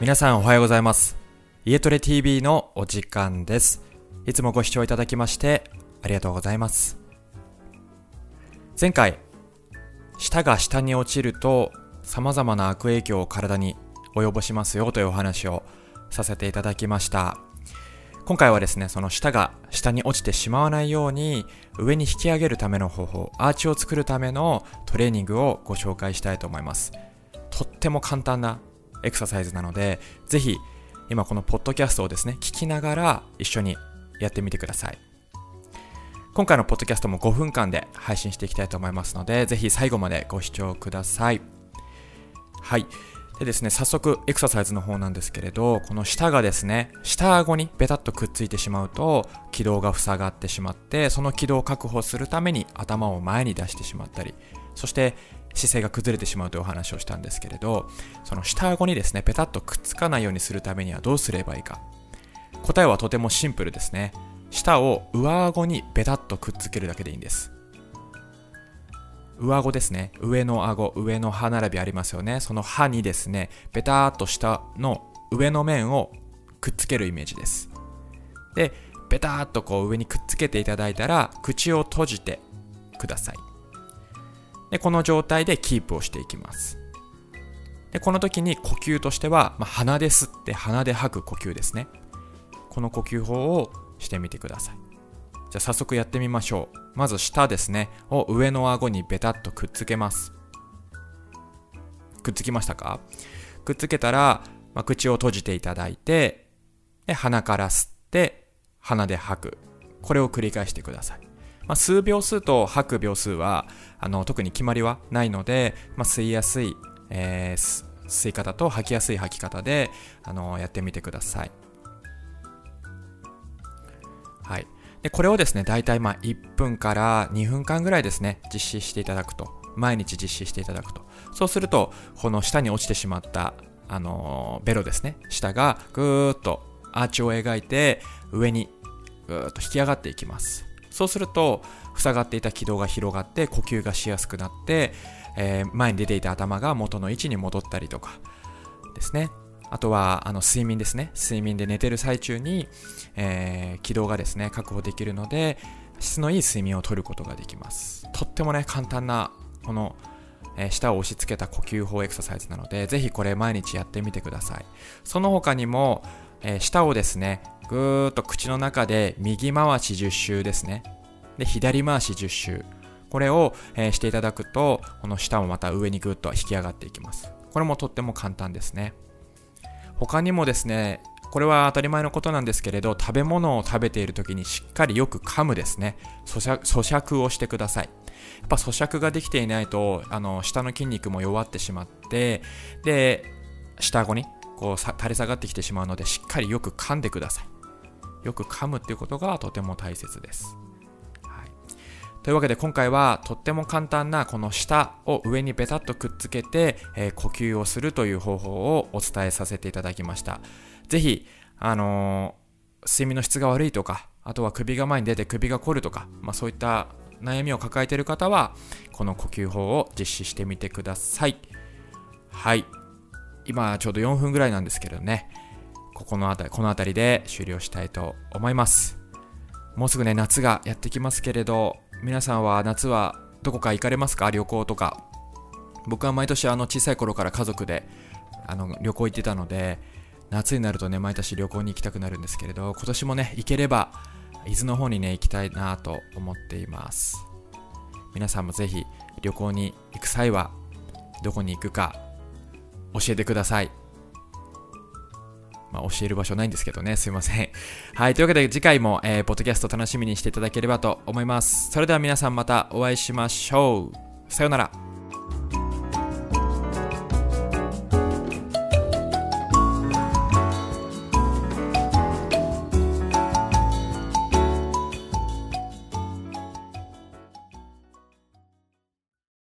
皆さんおはようございます。家トレ TV のお時間です。いつもご視聴いただきましてありがとうございます。前回、舌が下に落ちると様々な悪影響を体に及ぼしますよというお話をさせていただきました。今回はですね、その舌が下に落ちてしまわないように上に引き上げるための方法、アーチを作るためのトレーニングをご紹介したいと思います。とっても簡単なエクササイズなので、ぜひ今このポッドキャストをですね、聞きながら一緒にやってみてください。今回のポッドキャストも5分間で配信していきたいと思いますので、ぜひ最後までご視聴ください。はい。でですね、早速エクササイズの方なんですけれど、この舌がですね、下顎にベタッとくっついてしまうと、気道が塞がってしまって、その気道を確保するために頭を前に出してしまったり、そして姿勢が崩れてしまうというお話をしたんですけれど、その下顎にですね、ペタッとくっつかないようにするためにはどうすればいいか。答えはとてもシンプルですね。舌を上顎にベタッとくっつけるだけでいいんです。上顎ですね。上の顎、上の歯並びありますよね。その歯にですね、ベターっと下の上の面をくっつけるイメージです。で、ベターっとこう上にくっつけていただいたら、口を閉じてください。で、この状態でキープをしていきます。で、この時に呼吸としては、まあ、鼻で吸って鼻で吐く呼吸ですね。この呼吸法をしてみてください。じゃあ早速やってみましょう。まず舌ですね、を上の顎にベタッとくっつけます。くっつきましたか？くっつけたら、まあ、口を閉じていただいて、で鼻から吸って、鼻で吐く。これを繰り返してください。まあ、吸う秒数と吐く秒数はあの特に決まりはないので、まあ、吸いやすい、えー吸い方と吐きやすい吐き方であのやってみてください。はい。で、これをですね、大体まあ1分から2分間ぐらいですね、実施していただくと。毎日実施していただくと。そうすると、この下に落ちてしまった、あのーベロですね、下がぐーっとアーチを描いて、上にぐーっと引き上がっていきます。そうすると、塞がっていた気道が広がって、呼吸がしやすくなって、えー前に出ていた頭が元の位置に戻ったりとかですね。あとは、あの、睡眠ですね。睡眠で寝てる最中に、えー気道がですね、確保できるので、質のいい睡眠をとることができます。とってもね、簡単な、この、えー舌を押し付けた呼吸法エクササイズなので、ぜひこれ毎日やってみてください。その他にも、えー舌をですね、ぐーっと口の中で右回し10周ですね。で、左回し10周。これを、えーしていただくと、この舌もまた上にぐーっと引き上がっていきます。これもとっても簡単ですね。他にもですね、これは当たり前のことなんですけれど、食べ物を食べている時にしっかりよく噛むですね。咀嚼咀嚼をしてください。やっぱ咀嚼ができていないと、あの、下の筋肉も弱ってしまって、で、下顎にこう垂れ下がってきてしまうので、しっかりよく噛んでください。よく噛むっていうことがとても大切です。というわけで今回はとっても簡単なこの舌を上にベタッとくっつけて、えー呼吸をするという方法をお伝えさせていただきました。ぜひ、あのー睡眠の質が悪いとか、あとは首が前に出て首が凝るとか、まあそういった悩みを抱えている方は、この呼吸法を実施してみてください。はい。今ちょうど4分ぐらいなんですけどね、ここのあたり、この辺りで終了したいと思います。もうすぐね、夏がやってきますけれど、皆さんは夏はどこか行かれますか？旅行とか。僕は毎年あの小さい頃から家族であの旅行行ってたので、夏になるとね、毎年旅行に行きたくなるんですけれど、今年もね、行ければ、伊豆の方にね、行きたいなと思っています。皆さんもぜひ旅行に行く際は、どこに行くか教えてください。まあ、教える場所ないんですけどね、すいません。はい、というわけで次回も、えーポッドキャスト楽しみにしていただければと思います。それでは皆さんまたお会いしましょう。さようなら。